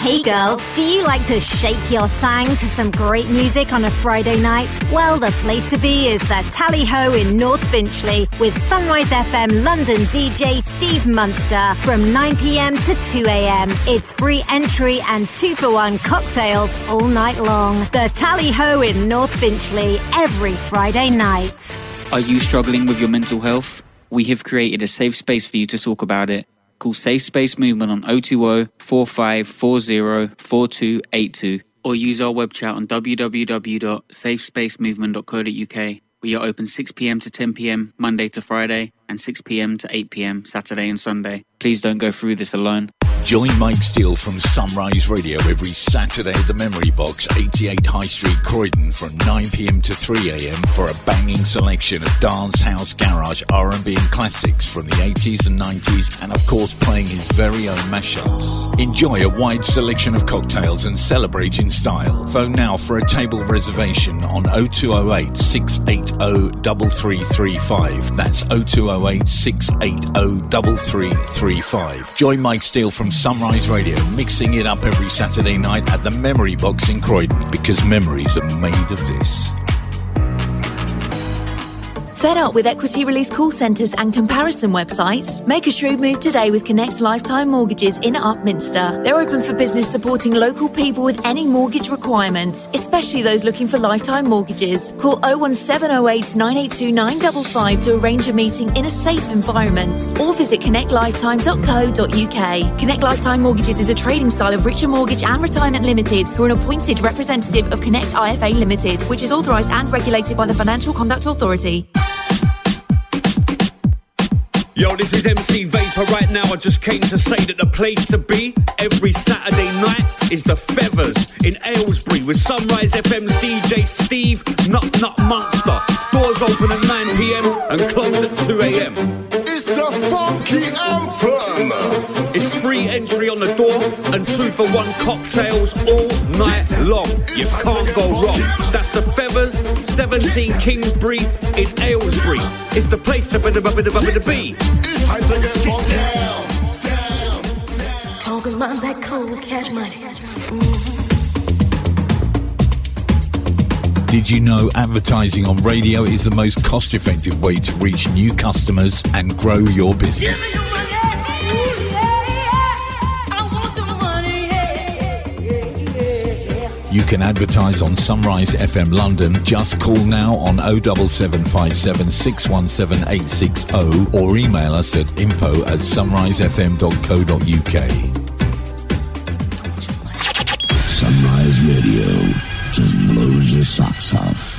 Hey girls, do you like to shake your thang to some great music on a Friday night? Well, the place to be is the Tally Ho in North Finchley with Sunrise FM London DJ Steve Munster from 9pm to 2am. It's free entry and two for one cocktails all night long. The Tally Ho in North Finchley every Friday night. Are you struggling with your mental health? We have created a safe space for you to talk about it. Call Safe Space Movement on 020 4540 4282 or use our web chat on www.safespacemovement.co.uk. We are open 6pm to 10pm Monday to Friday and 6pm to 8pm Saturday and Sunday. Please don't go through this alone. Join Mike Steel from Sunrise Radio every Saturday at the Memory Box, 88 High Street, Croydon, from 9 p.m. to 3 a.m. for a banging selection of dance, house, garage, R&B, and classics from the 80s and 90s, and of course playing his very own mashups. Enjoy a wide selection of cocktails and celebrate in style. Phone now for a table reservation on 0208 680 3335. That's 0208 680 3335. Join Mike Steel from Sunrise Radio, mixing it up every Saturday night at the Memory Box in Croydon because memories are made of this. Fed up with equity release call centres and comparison websites? Make a shrewd move today with Connect Lifetime Mortgages in Upminster. They're open for business supporting local people with any mortgage requirements, especially those looking for lifetime mortgages. Call 01708 982 955 to arrange a meeting in a safe environment or visit connectlifetime.co.uk. Connect Lifetime Mortgages is a trading style of Richer Mortgage and Retirement Limited, who are an appointed representative of Connect IFA Limited, which is authorised and regulated by the Financial Conduct Authority. Yo, this is MC Vapor right now. I just came to say that the place to be every Saturday night is the Feathers in Aylesbury with Sunrise FM's DJ Steve Nut Nut Munster. Doors open at 9 pm and close at 2 am. It's the funky anthem. It's free entry on the door and two for one cocktails all night long. You can't go wrong. That's the Feathers, 17 Kingsbury in Aylesbury. It's the place to be. To be. It's time to get on down. Talking about that cold cash money. Did you know advertising on radio is the most cost effective way to reach new customers and grow your business? You can advertise on Sunrise FM London. Just call now on 07757 617 860 or email us at info at sunrisefm.co.uk. Sunrise Radio just blows your socks off.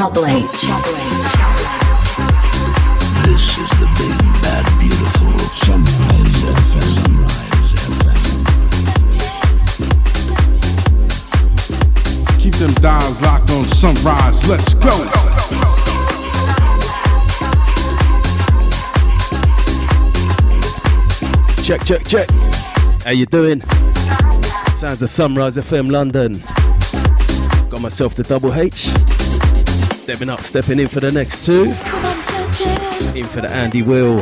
Double H. This is the big, bad, beautiful Sunrise FM. Sunrise FM. Keep them dials locked on Sunrise. Let's go. Check, check, check. How you doing? Sounds of Sunrise FM London. Got myself the double H. Stepping up, stepping in for the next two. In for the Andy Will.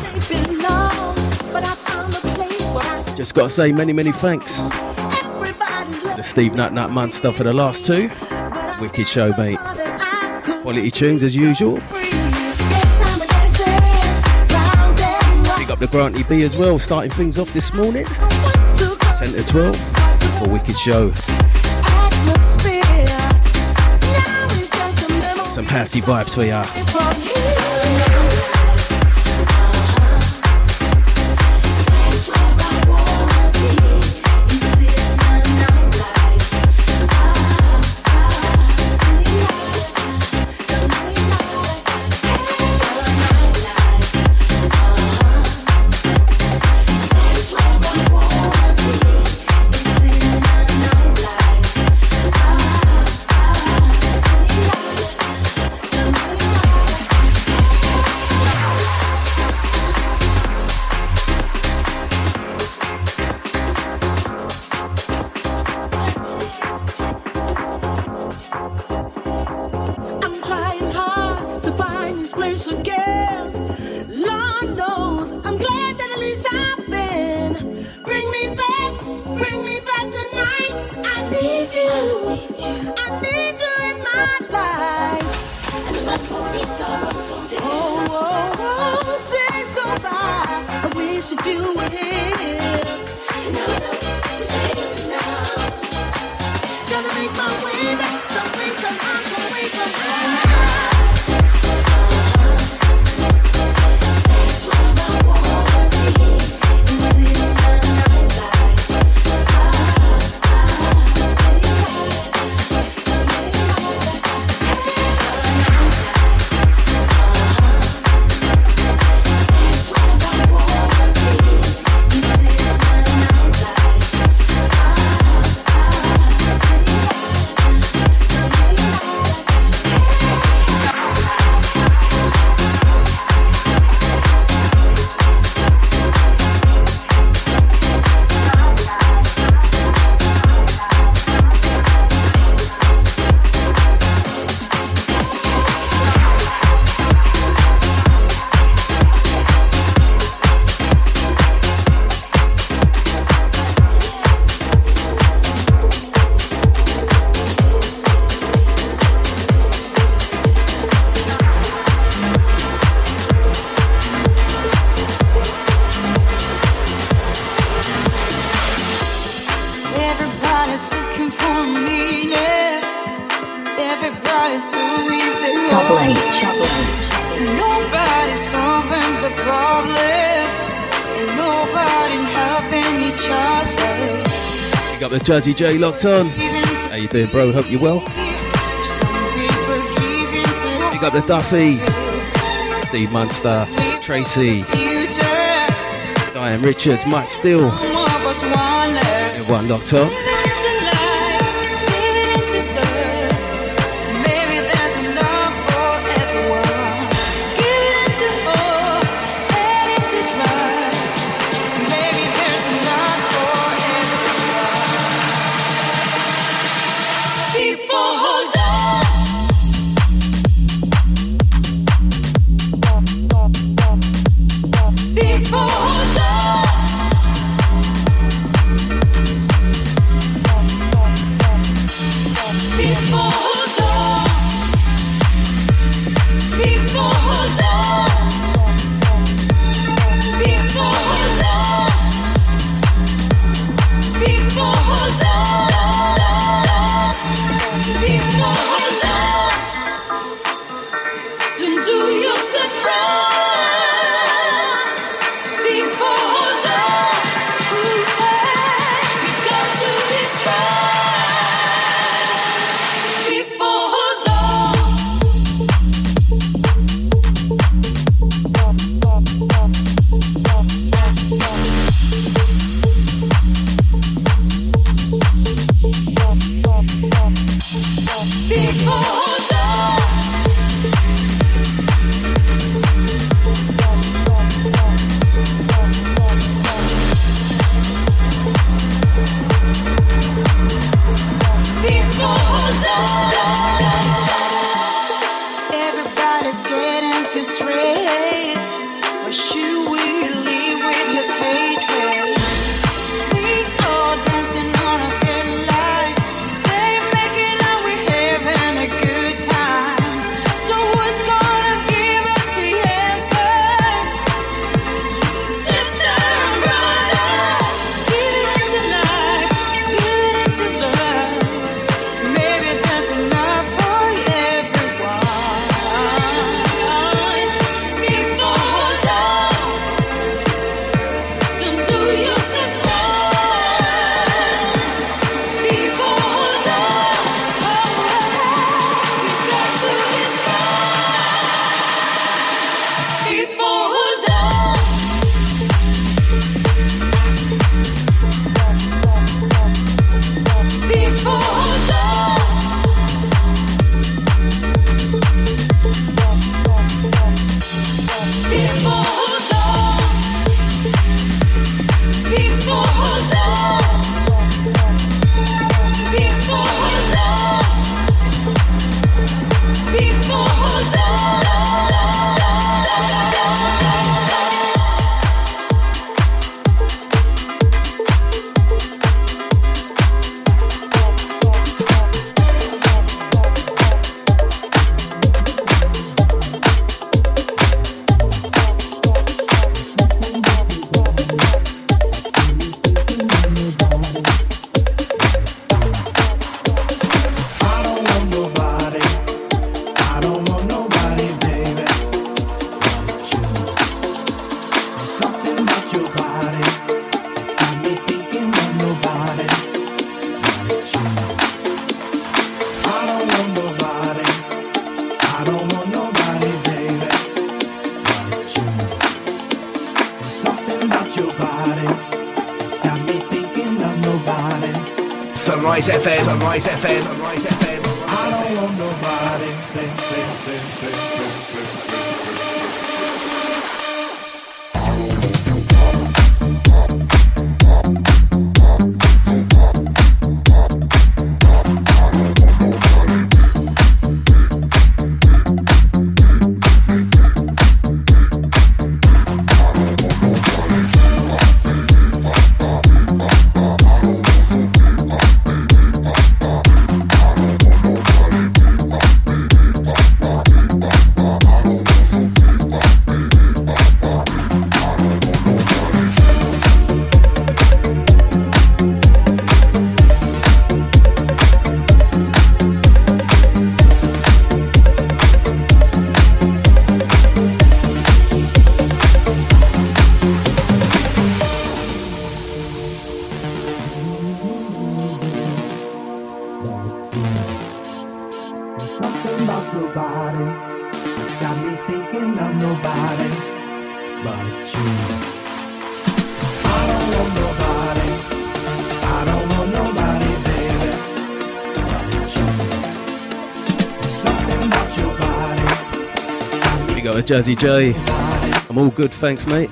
Just gotta say many, many thanks. The Steve Nut Nut Munster for the last two. Wicked show, mate. Quality tunes as usual. Big up the Granty B as well, starting things off this morning. 10 to 12 for Wicked Show. Some passy vibes for ya. Jazzy J locked on. How you doing, bro? Hope you're well. Big up the Duffy, Steve Munster, Tracy, Diane Richards, Mike Steel. Everyone locked on. Jazzy J. I'm all good, thanks, mate.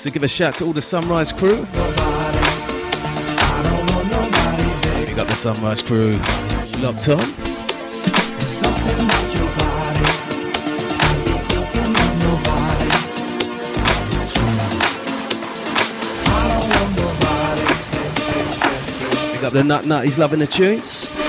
To give a shout to all the Sunrise crew. We got the Sunrise crew locked on. Got the Nut Nut, he's loving the tunes.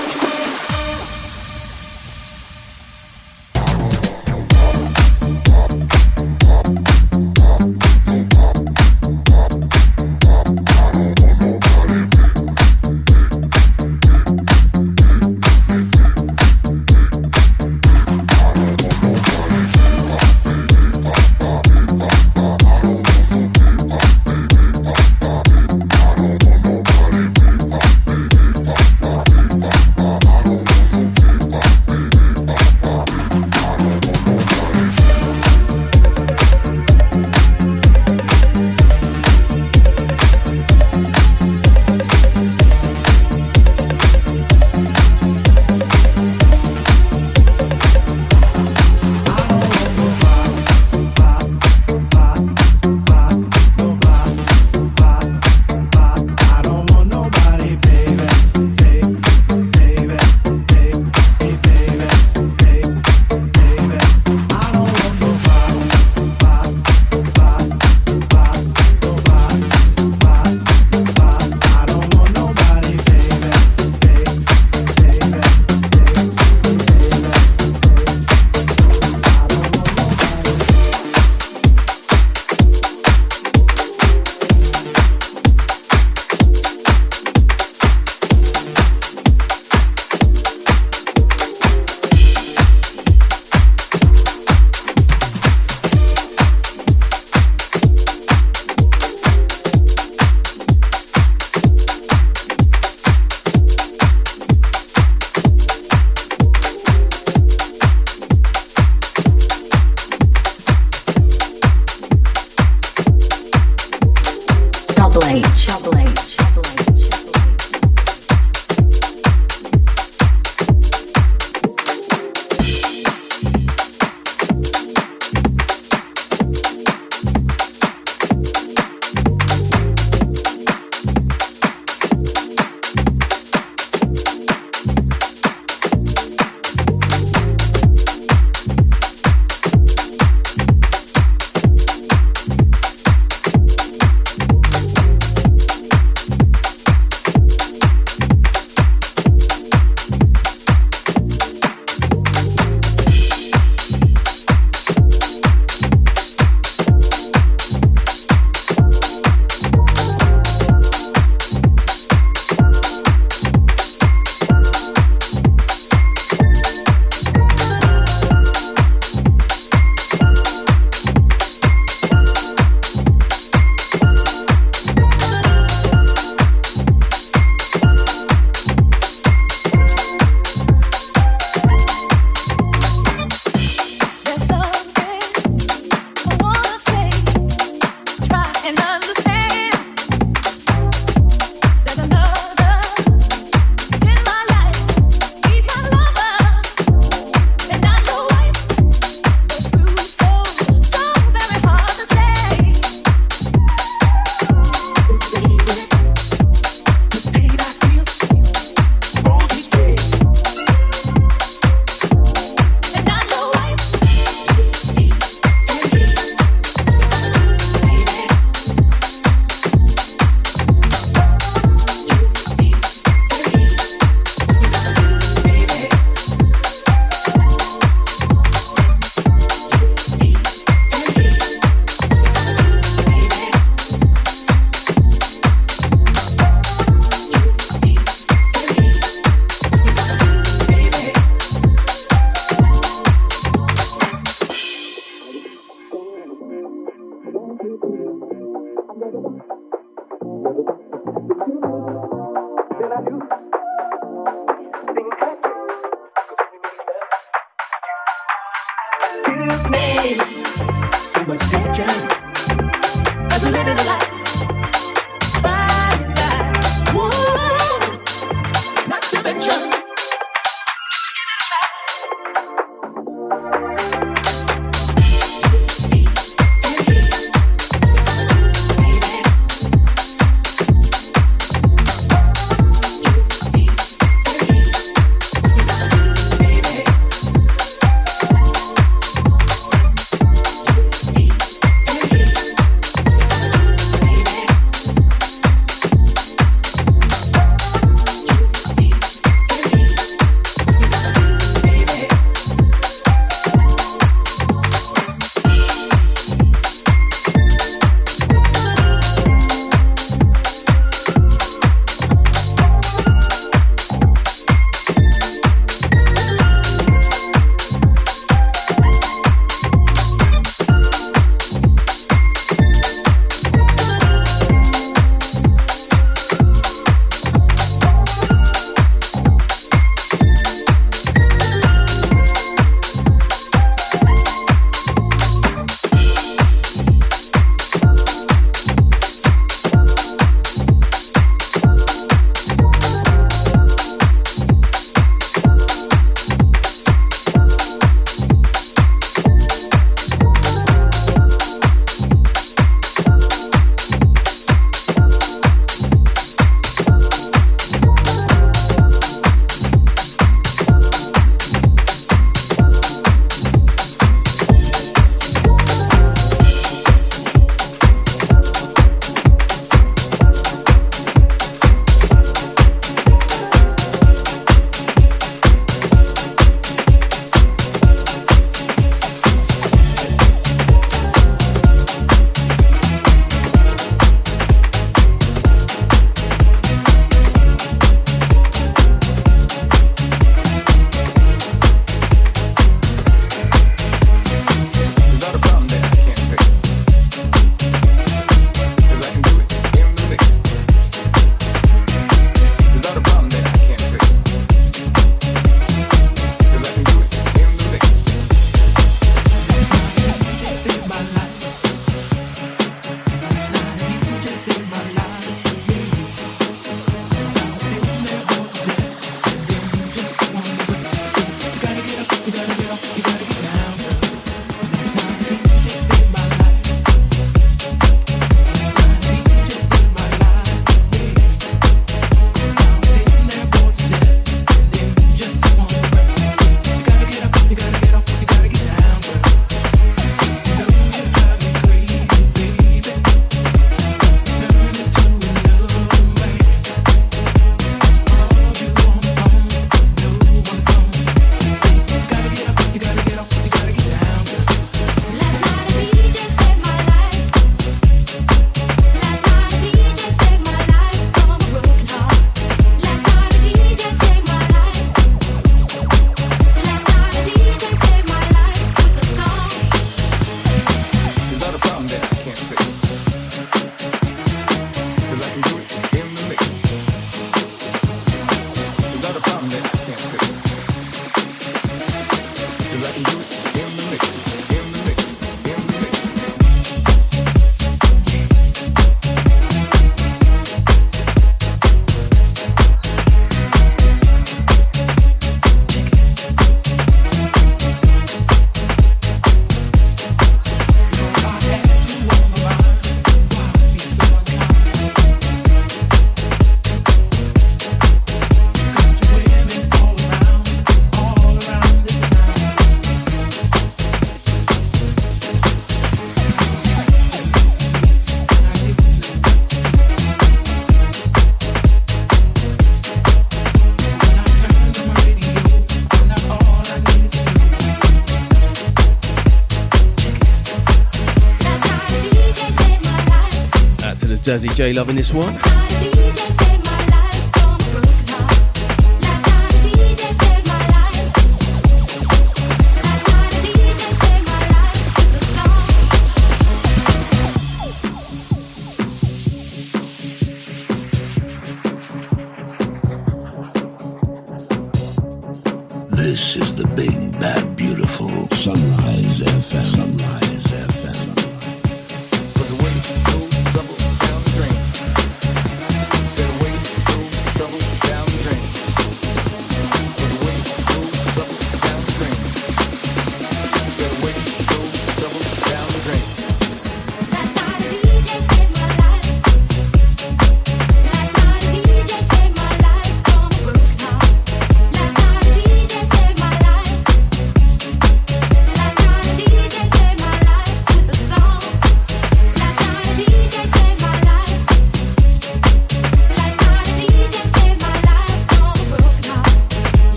Jazzy J loving this one.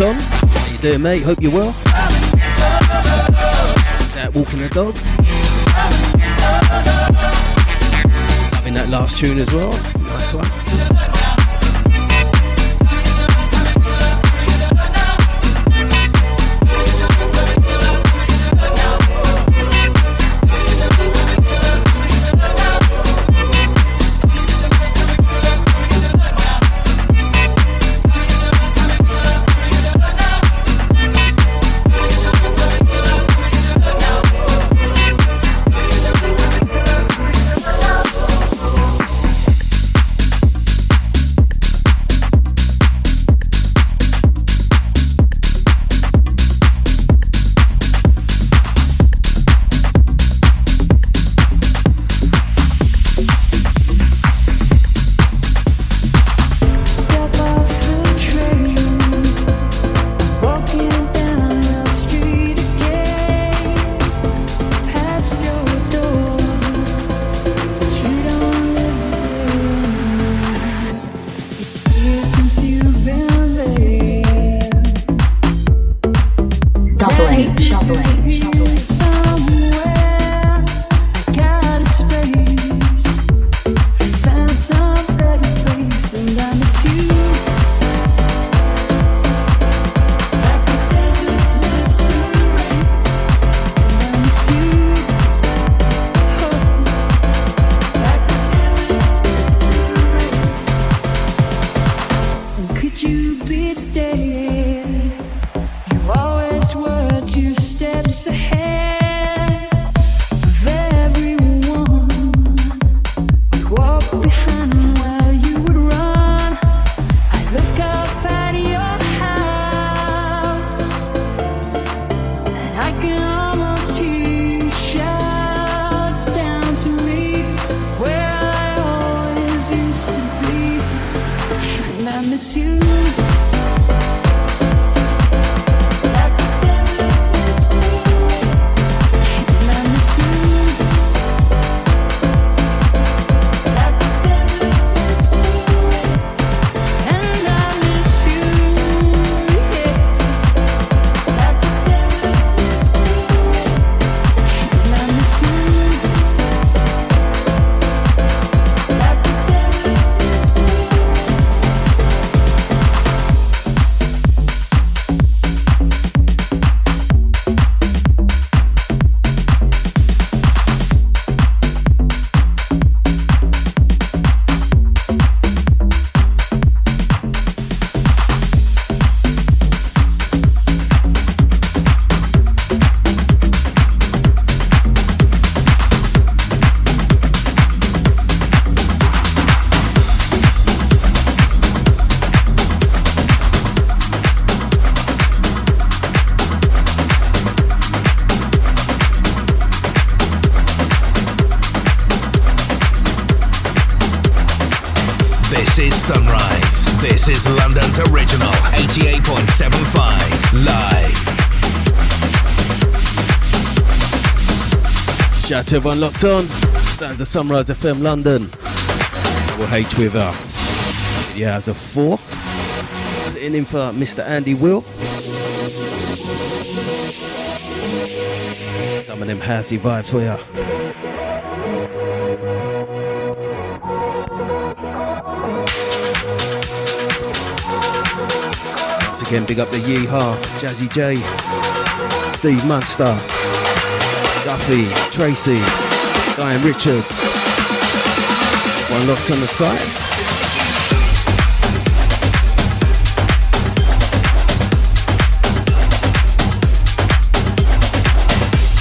Locked. How you doing, mate? Hope you're well. That walking the dog. Loving that last tune as well. Double to everyone locked on. Sounds of Sunrise FM London. Double H with uh, yeah, as a four. In for Mr. Andy Will. Some of them housey vibes for ya. Once again, big up the Yeehaw, Jazzy J, Steve Munster, Duffy, Tracy, Diane Richards. One locked on the site.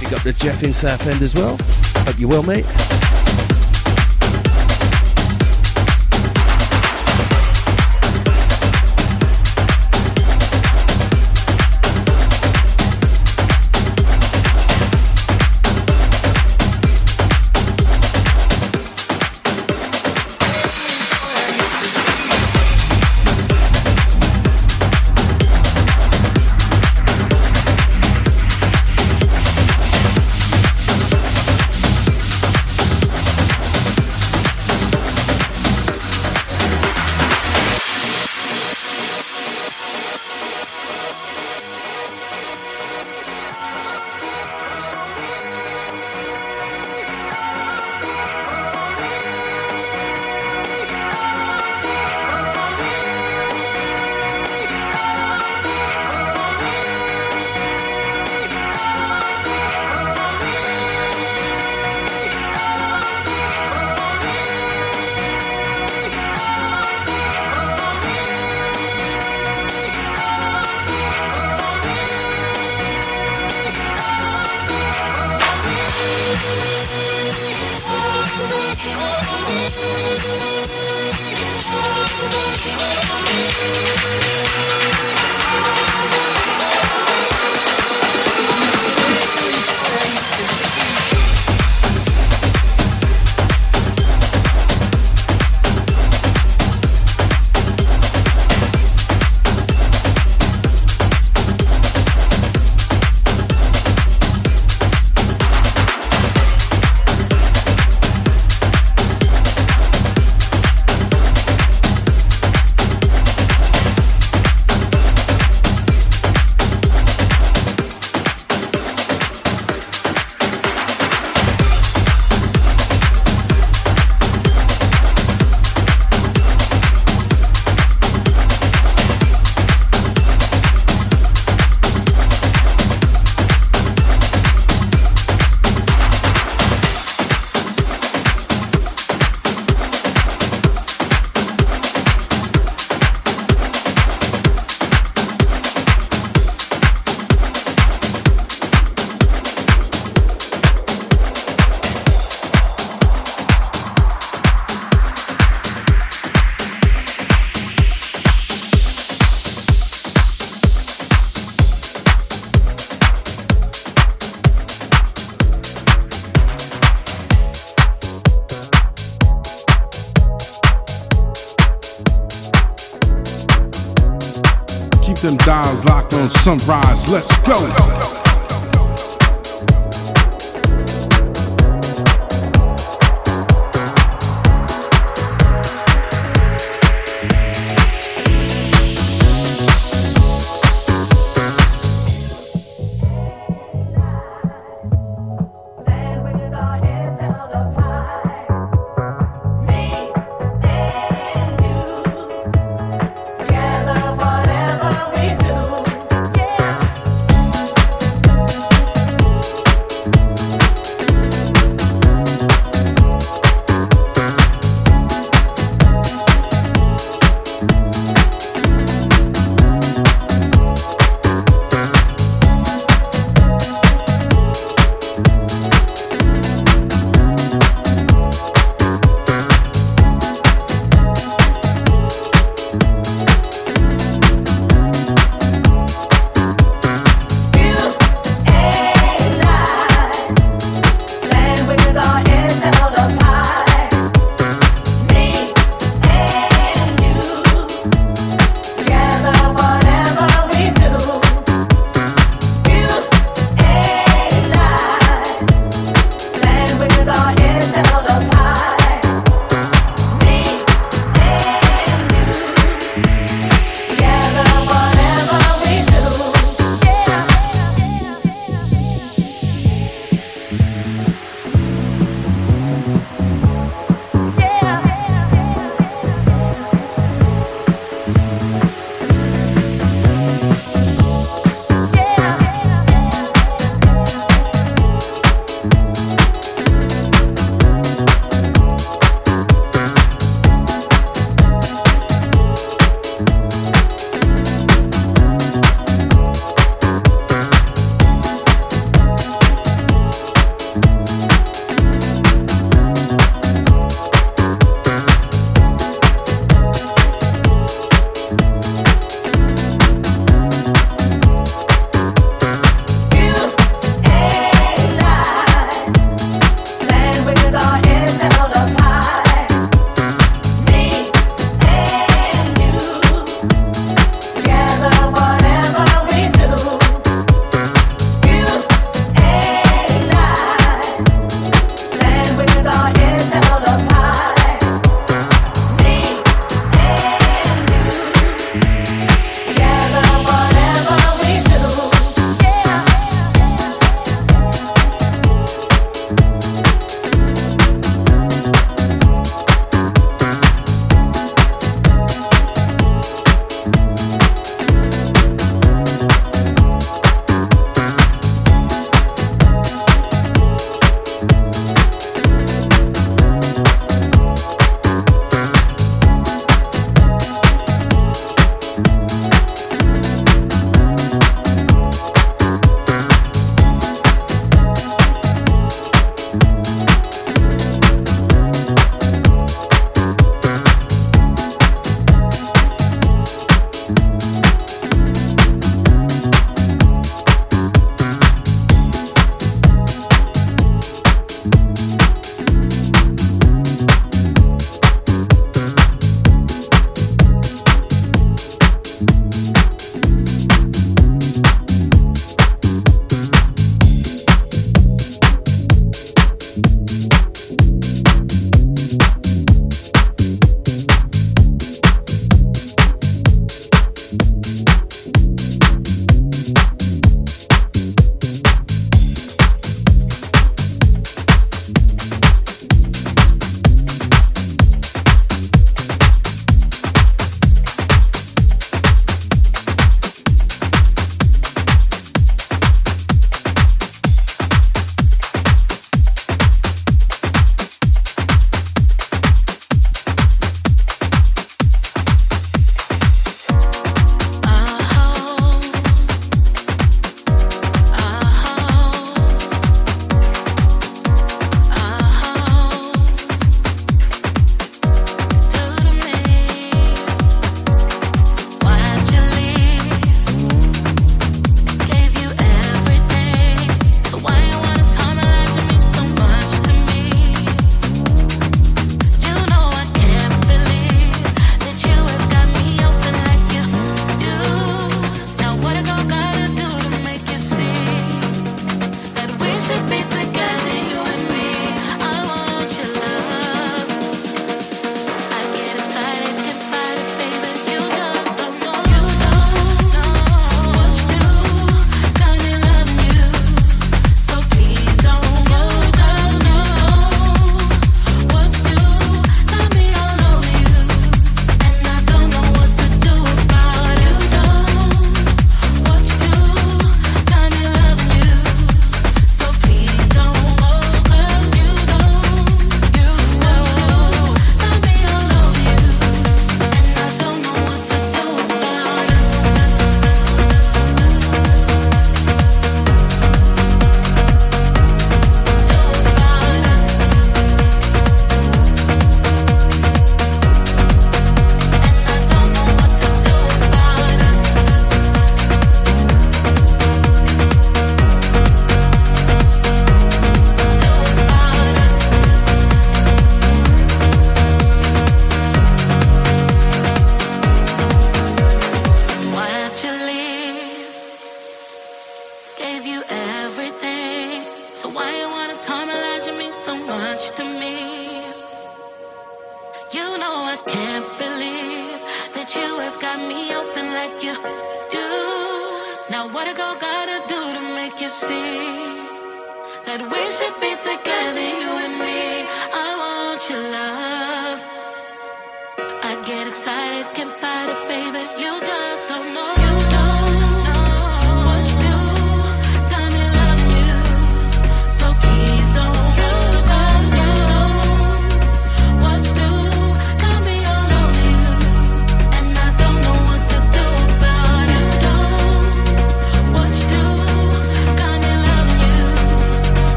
Big up the Jeff in Southend as well. Hope you're well, mate. Let's go.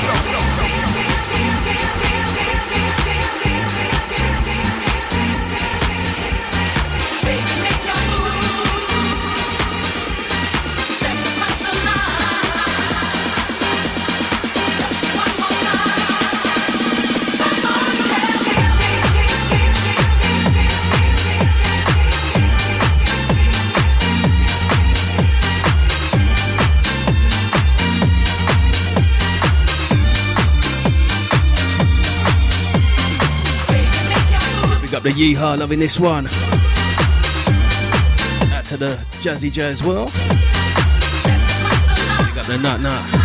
Let's. Yeehaw, loving this one. Out to the Jazzy J as well. Big got the Nut Nut.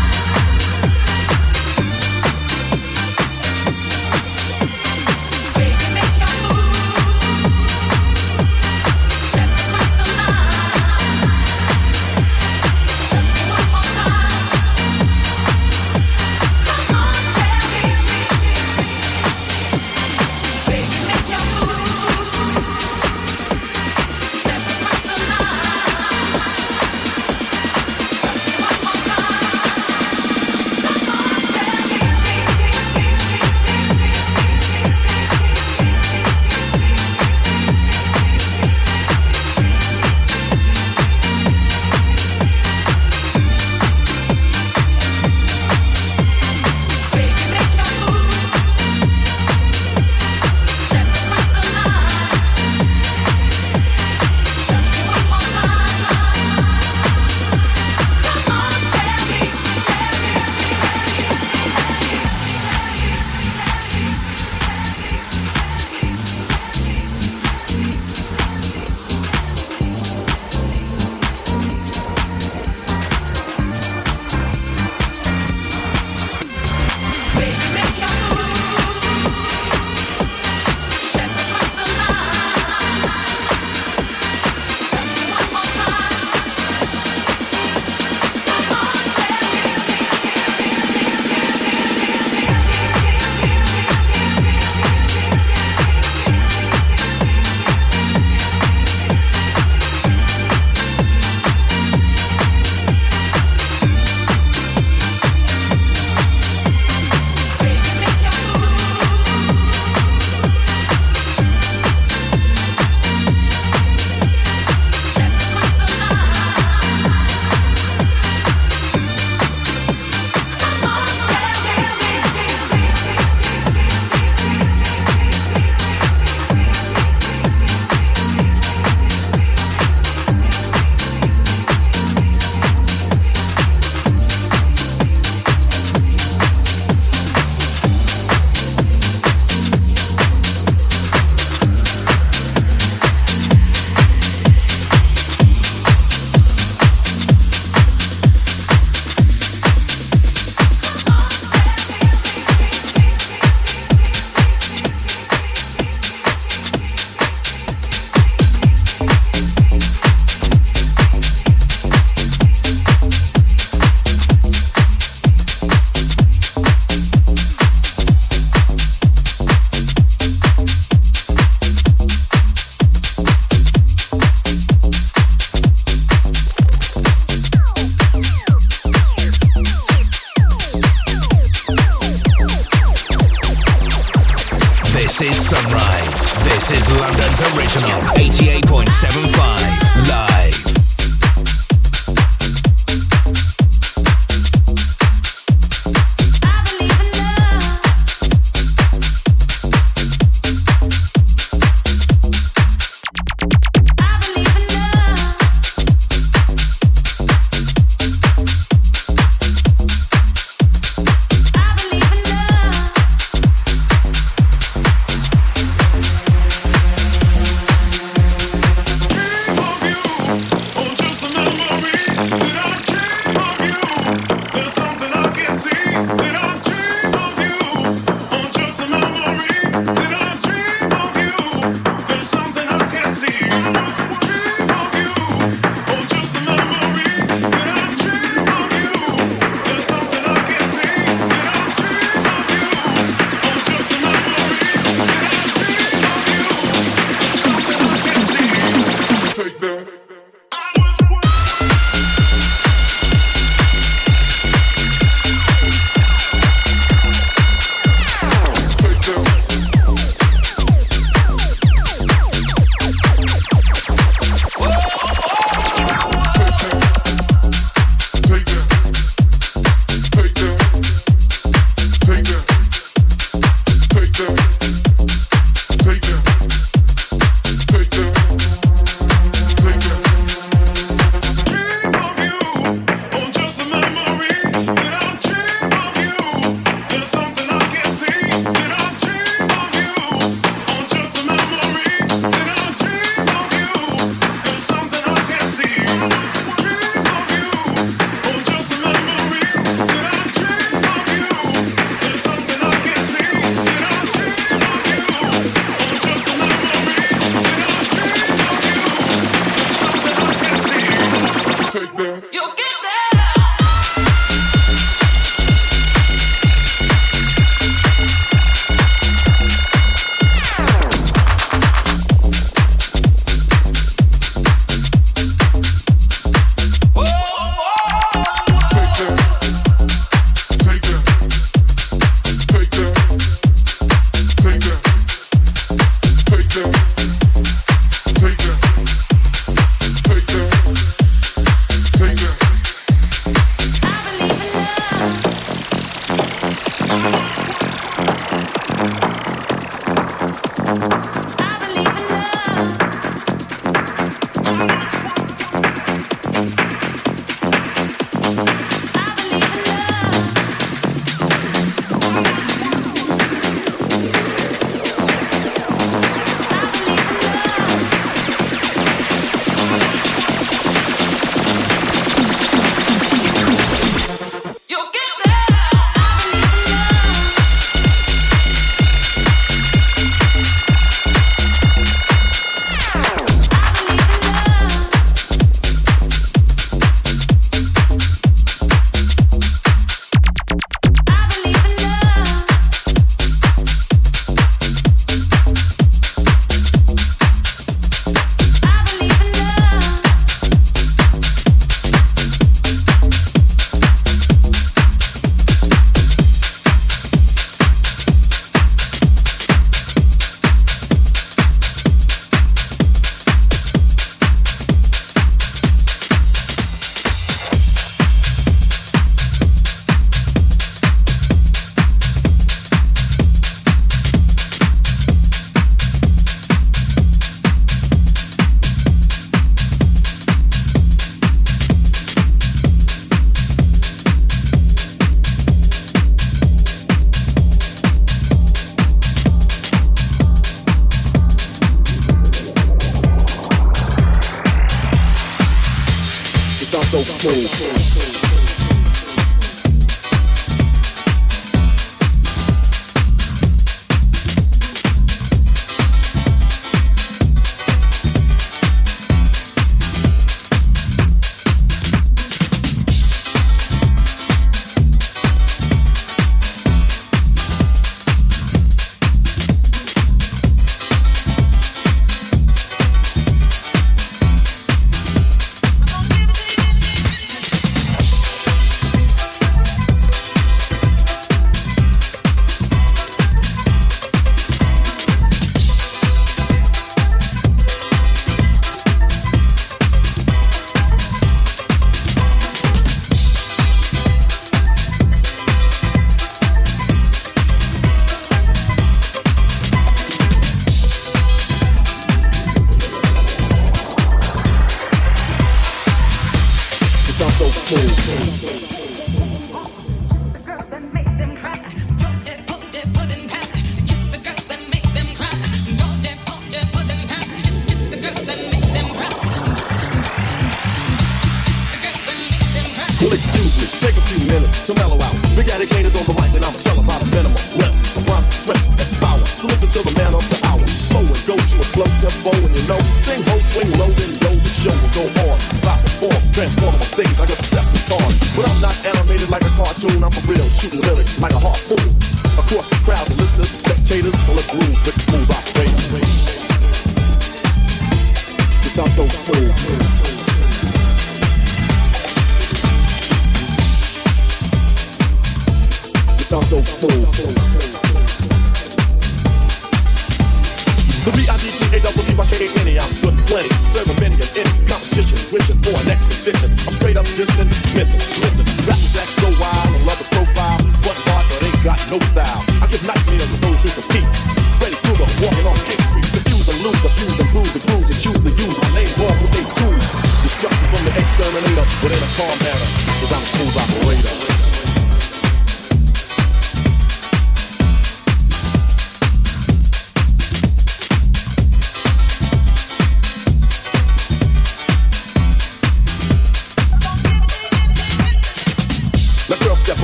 is Sunrise. This is London's original 88.75 live.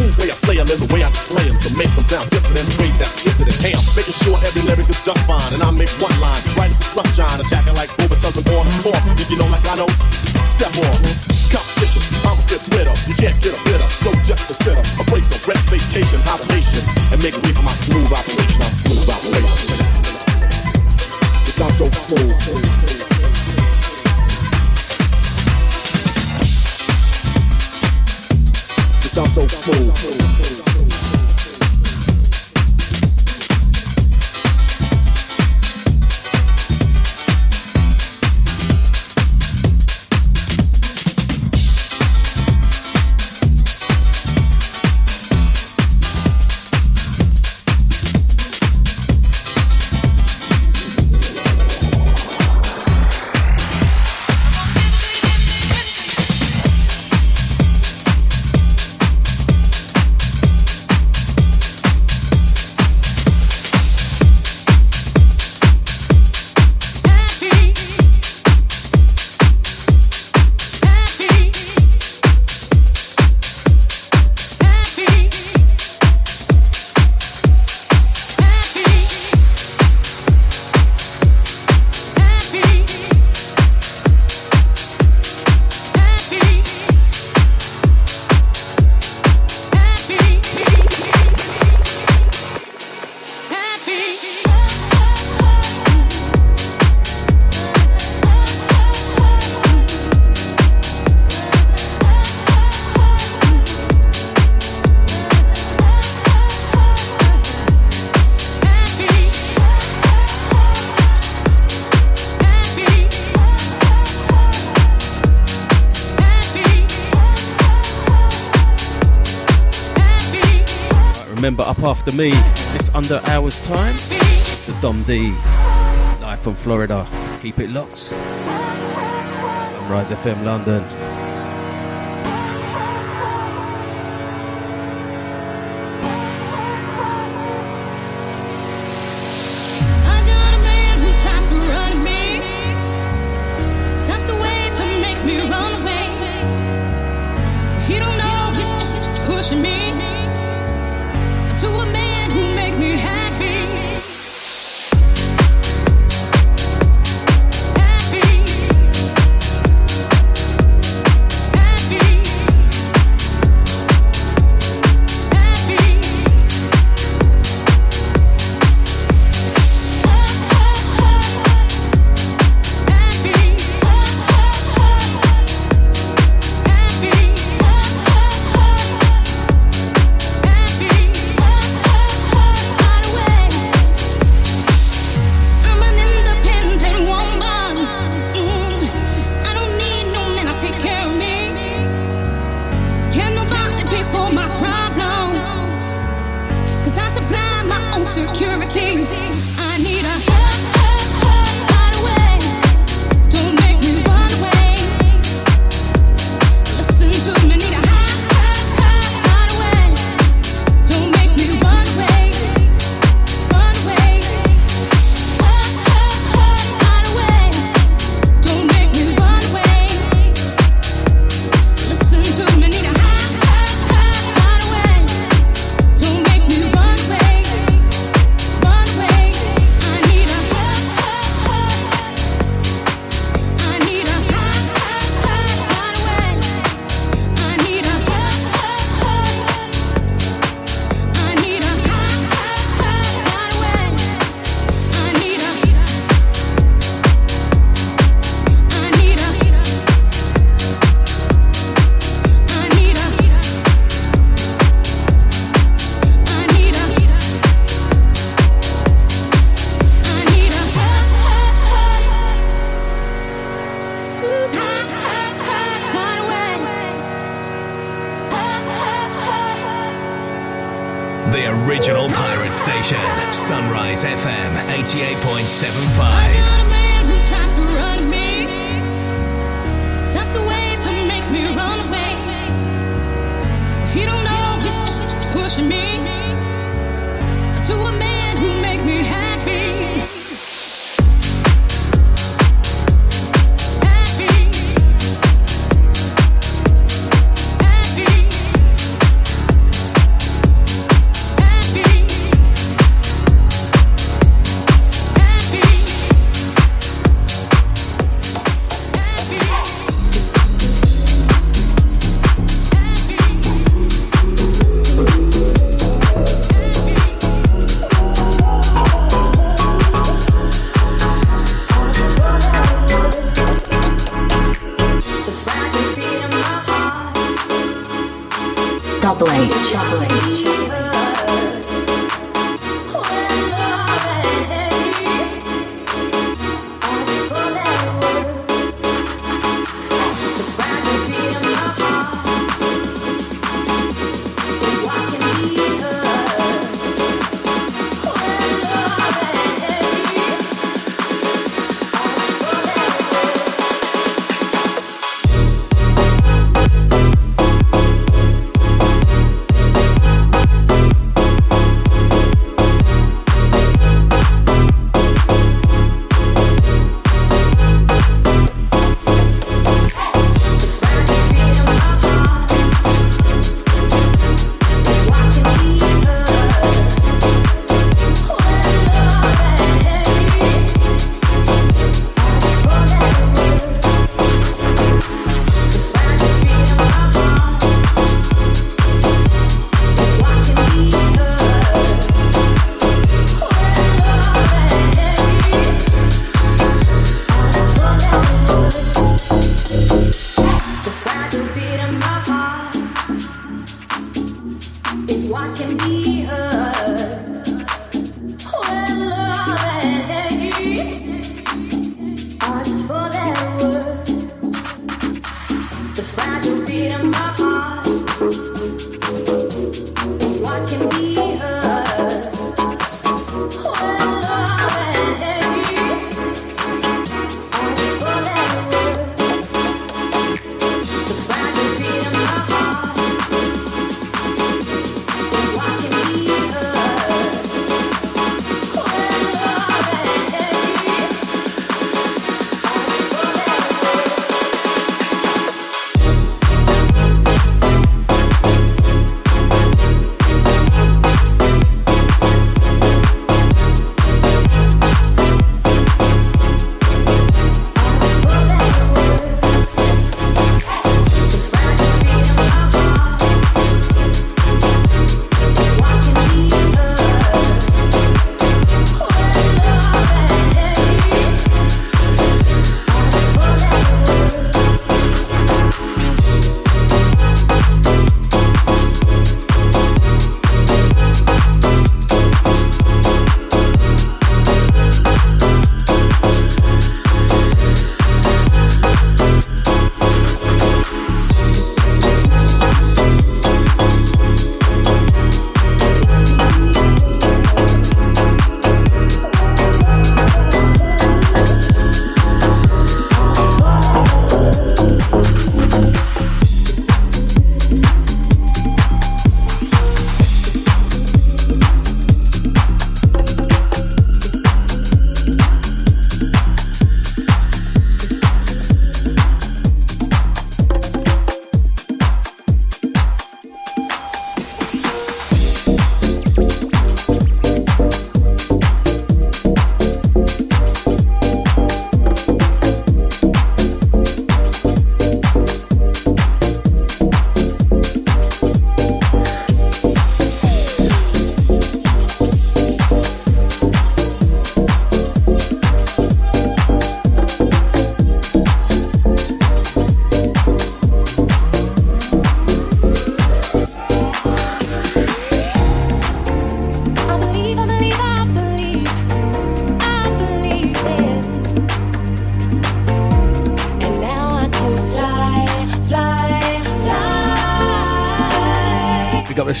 Smooth way I slay them in the way I play them to make them sound different and trade that gifted and ham. Making sure every lyric is done fine and I make one line right as the sunshine, attacking like Robitussin on the More, If you know like I know, step on. Competition, I'm a fifth winner. You can't get a bitter, so just fitter. a break the rest, vacation, hibernation, and make way for my smooth operation. I'm smooth operation. It sounds so smooth. Oh. after me, it's under hours time. It's a Dom D, live from Florida. Keep it locked. Sunrise FM London. My own security. I need a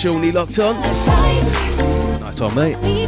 Shawnee locked on. Nice one, mate.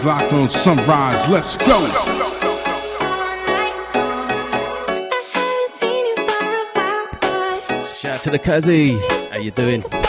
is locked on sunrise. Let's go. Shout out to the Kazi. How you doing?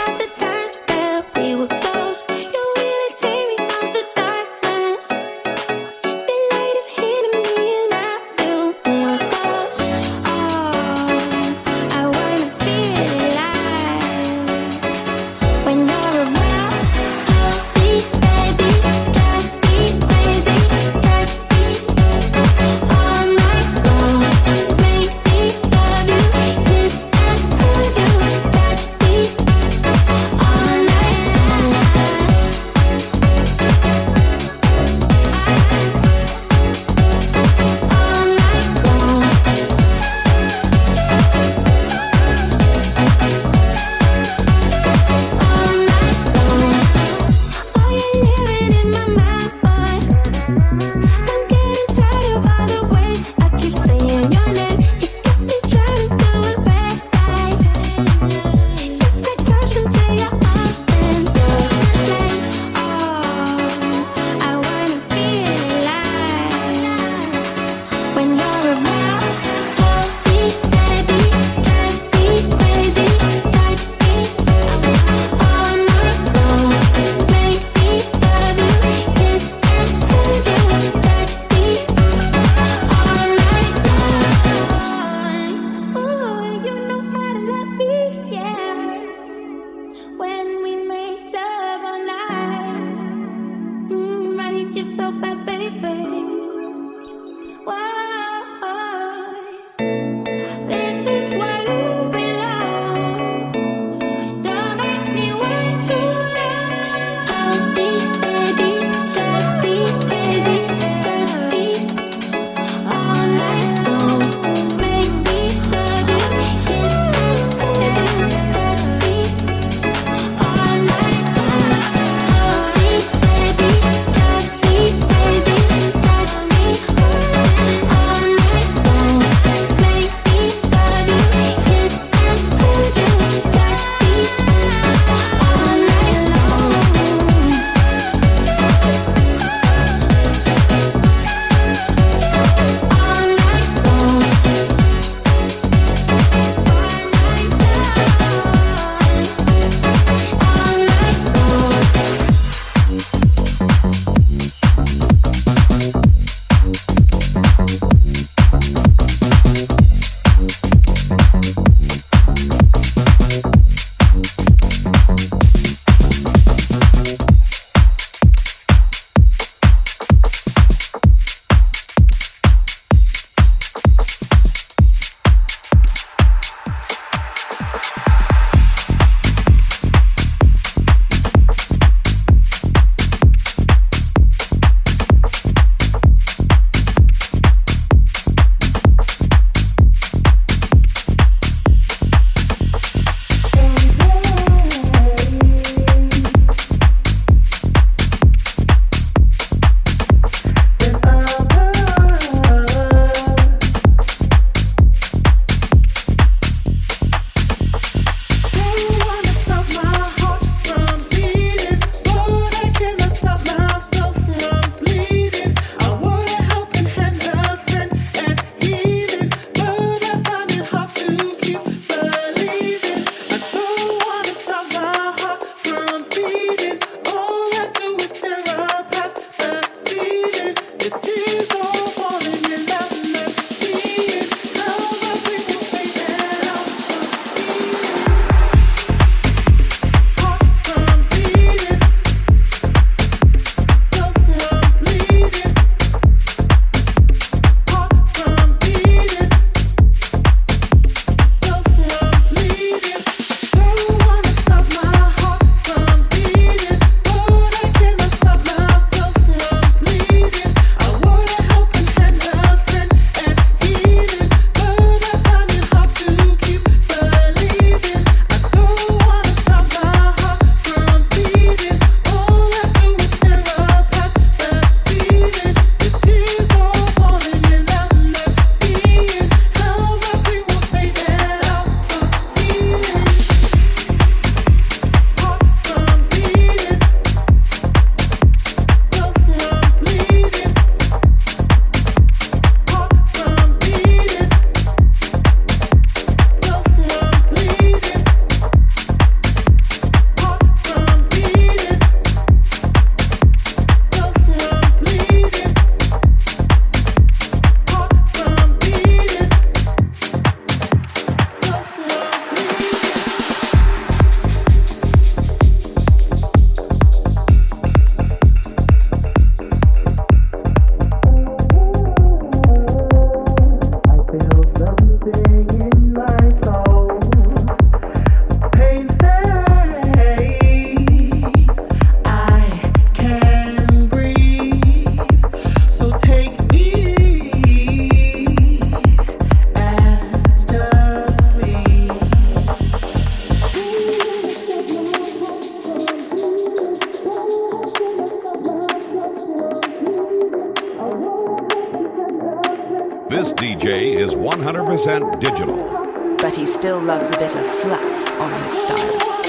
This DJ is 100% digital. But he still loves a bit of fluff on his styles.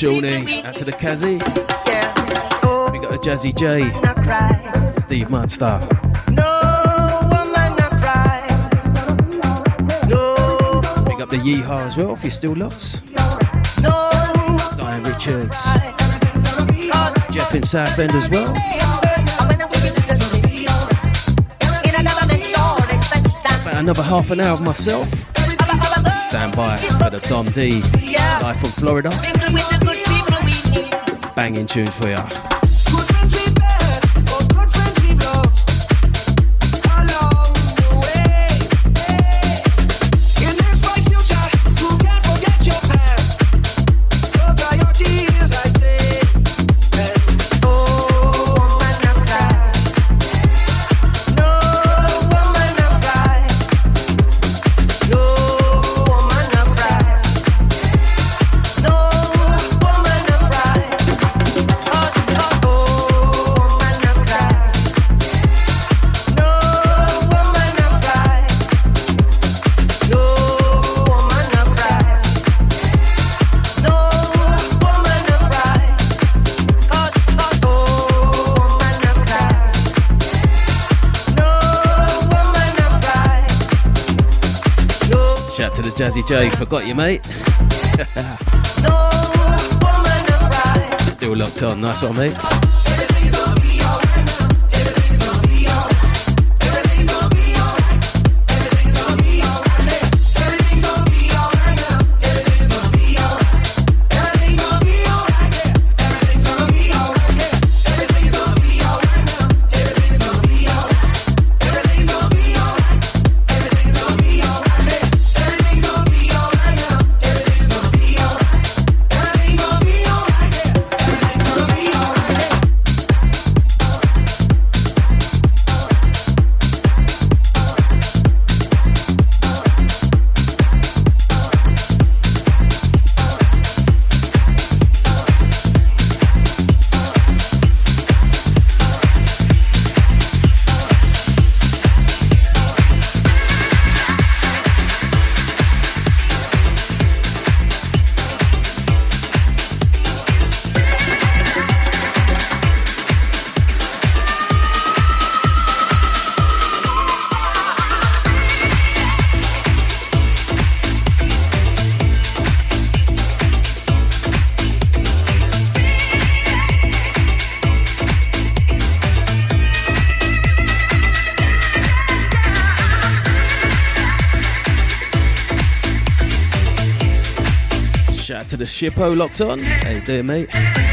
Shawnee, out to the Kazzy. Yeah. We got a Jazzy J. Steve Munster. No woman a cry. No Pick up the Yeehaw as well if you're still lost. No. Diane Richards. Jeff in Southend as well. About another half an hour of myself. Stand by for the Dom D live from Florida. Banging tunes for ya. Jazzy J, forgot you, mate. Still locked on, nice one, mate. To the Shippo locked on. You doing, mate?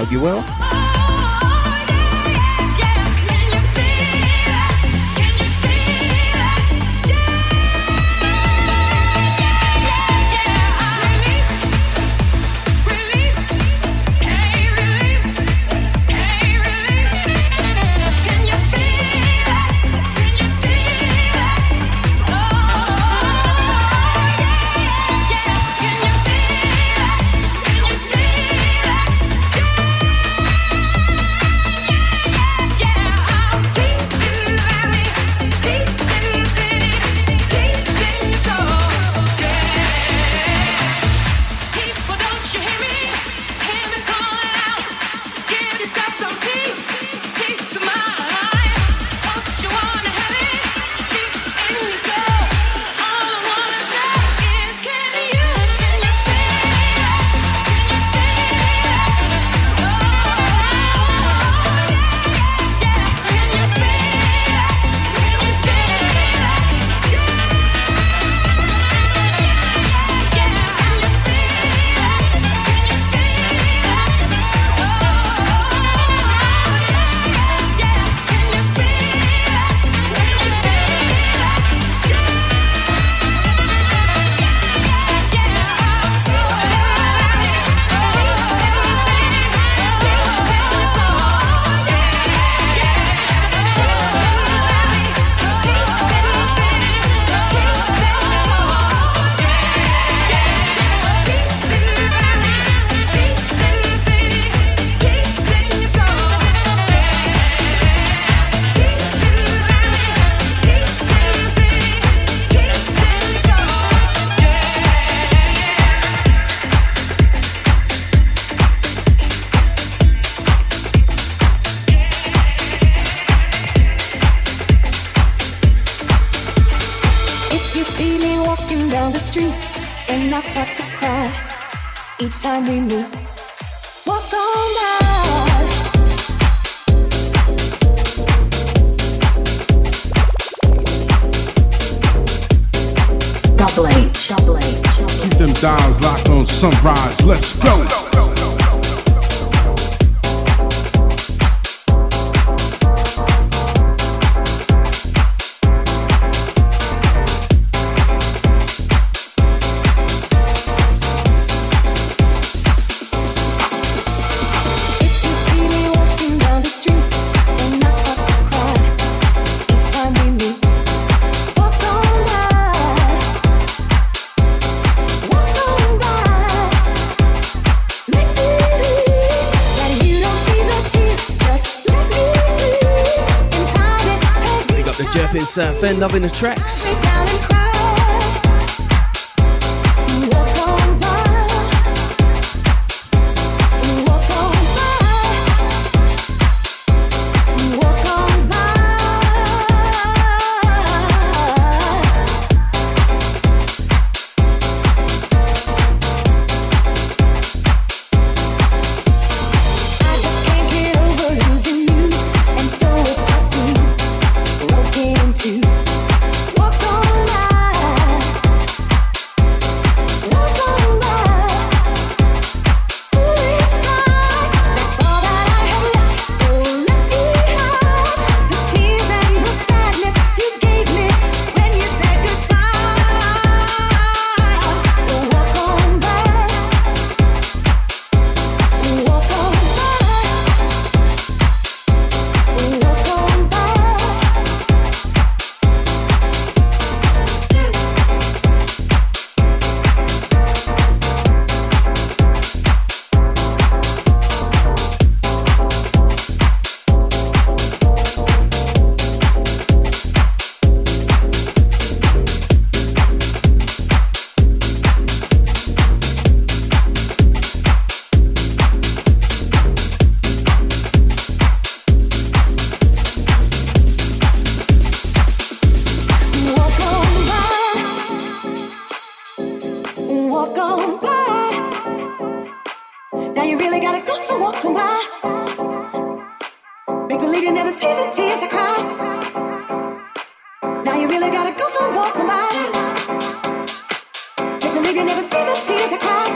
hug you well. off up in the tracks. walk on by. Now you really gotta go, so walk on by. Make believe you never see the tears I cry. Now you really gotta go, so walk on by. Make believe you never see the tears I cry.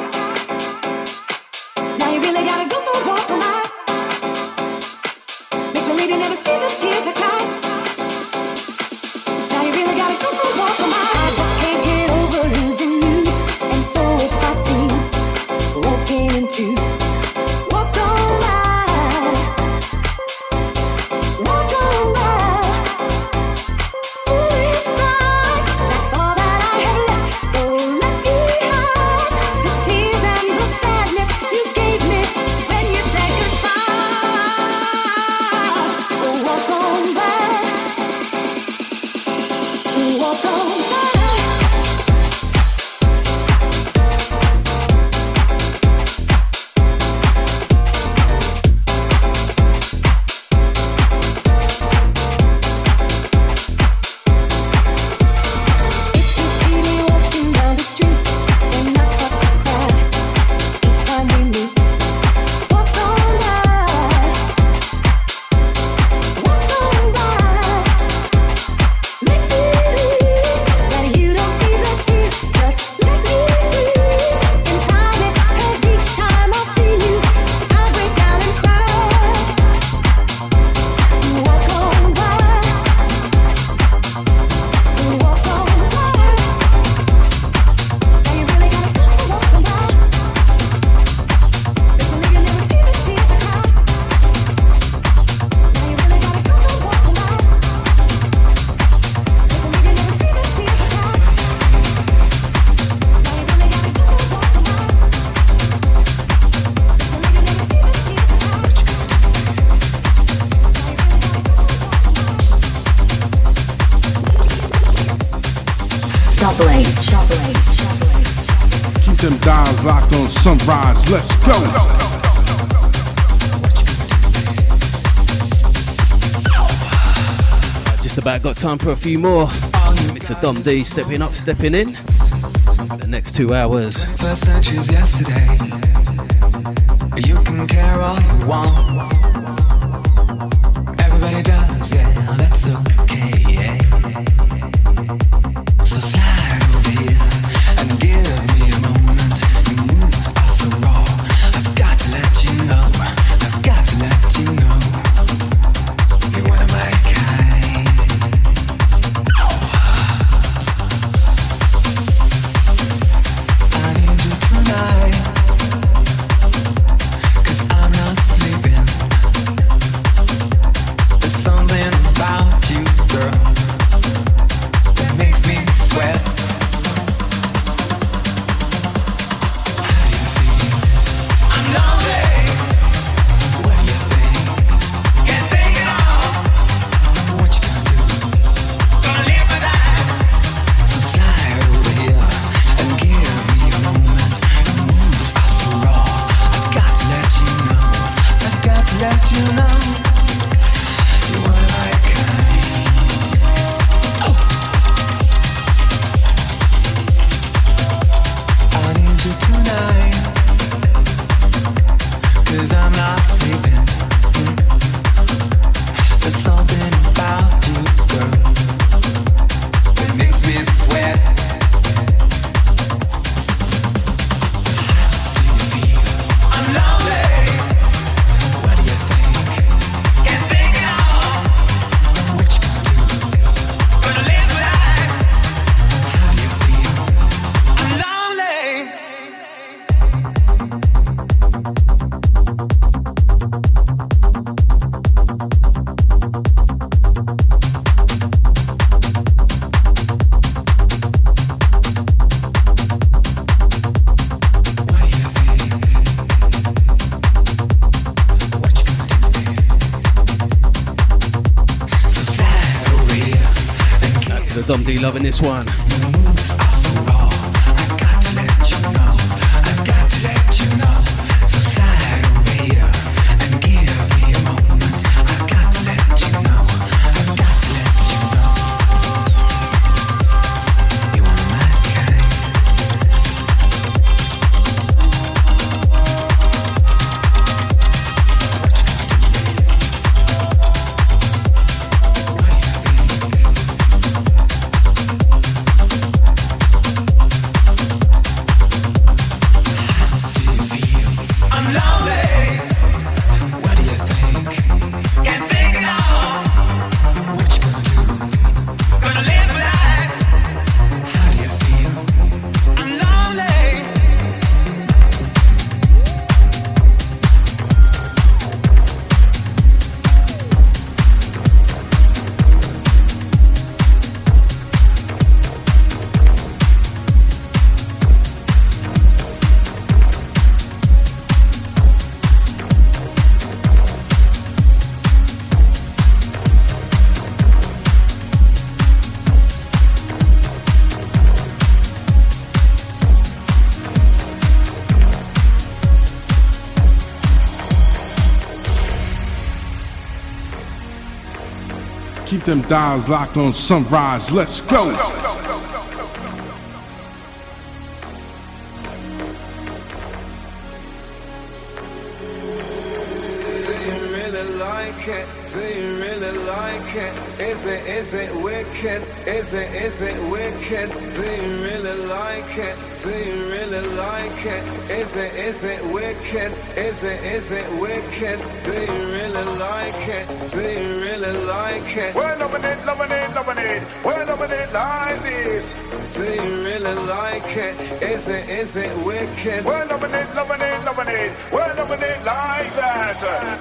Now you really gotta go. for a few more. Mr. Dom D stepping up, stepping in. The next two hours. First yesterday. You can care all you want. one. Them dials locked on Sunrise. Let's go. really it? Is it, is it wicked? Is it, is it wicked? Do you really like it? Do you really like it? We're loving it, loving it, loving it. We're loving it like this. Do you really like it? Is it, is it wicked? We're loving it, loving it, loving it. We're loving it like that.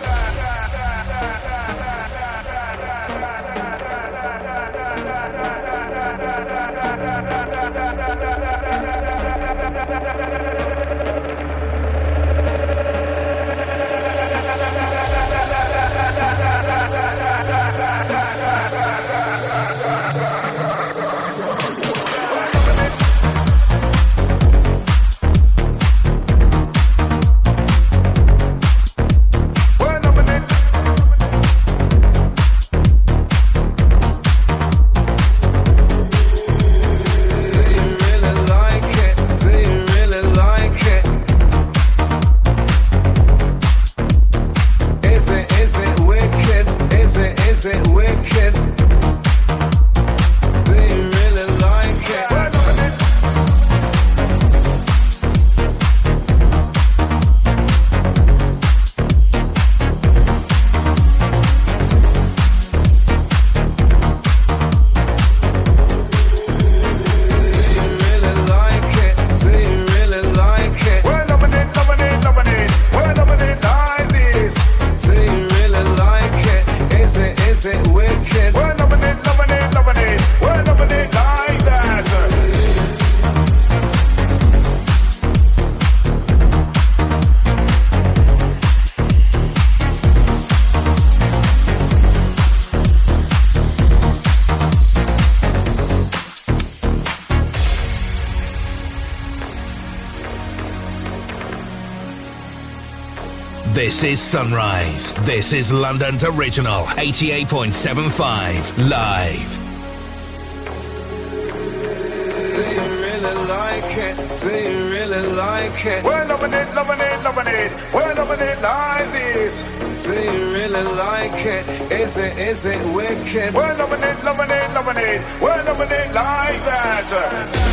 This is Sunrise. This is London's original 88.75 live. Do you really like it? Do you really like it? We're loving it, loving it, loving it. We're loving it like this. Do you really like it? Is it, is it wicked? We're loving it, loving it, loving it. We're loving it like that.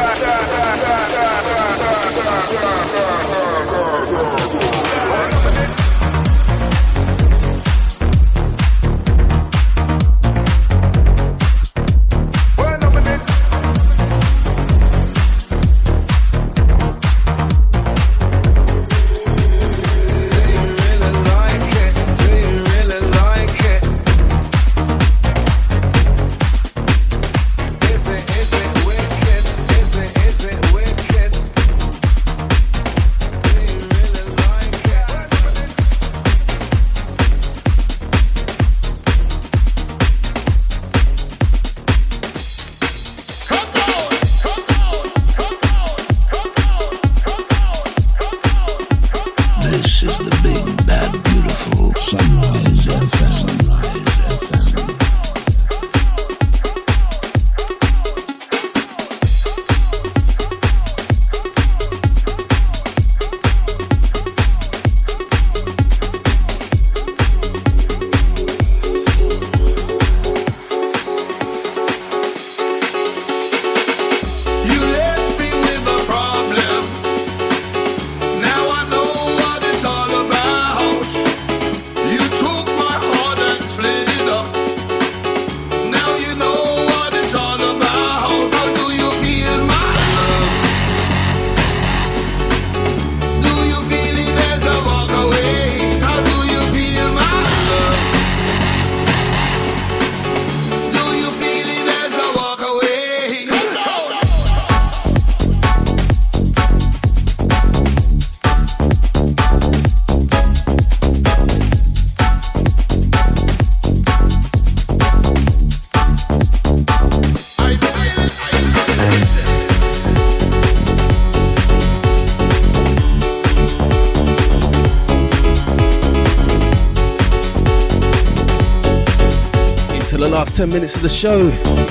last 10 minutes of the show.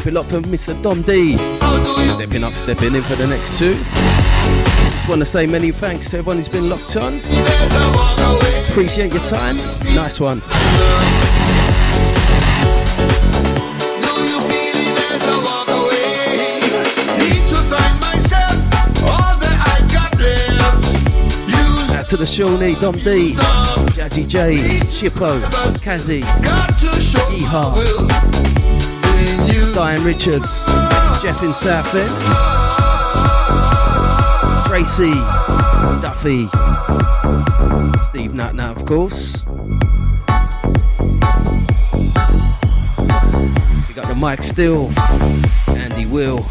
It locked for Mr. Dom D. Stepping up, stepping in for the next two. Just want to say many thanks to everyone who's been locked on. Appreciate your time. Nice one. To the Shawnee, Dom D, Jazzy J, Shippo, Kazzy, Yeehaw, Diane Richards, Jeff in Southend, Tracy, Duffy, Steve Nut Nut, of course. We got the Mike Steel, Andy Will.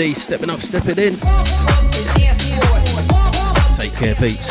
D stepping up, stepping in. Take care, peeps.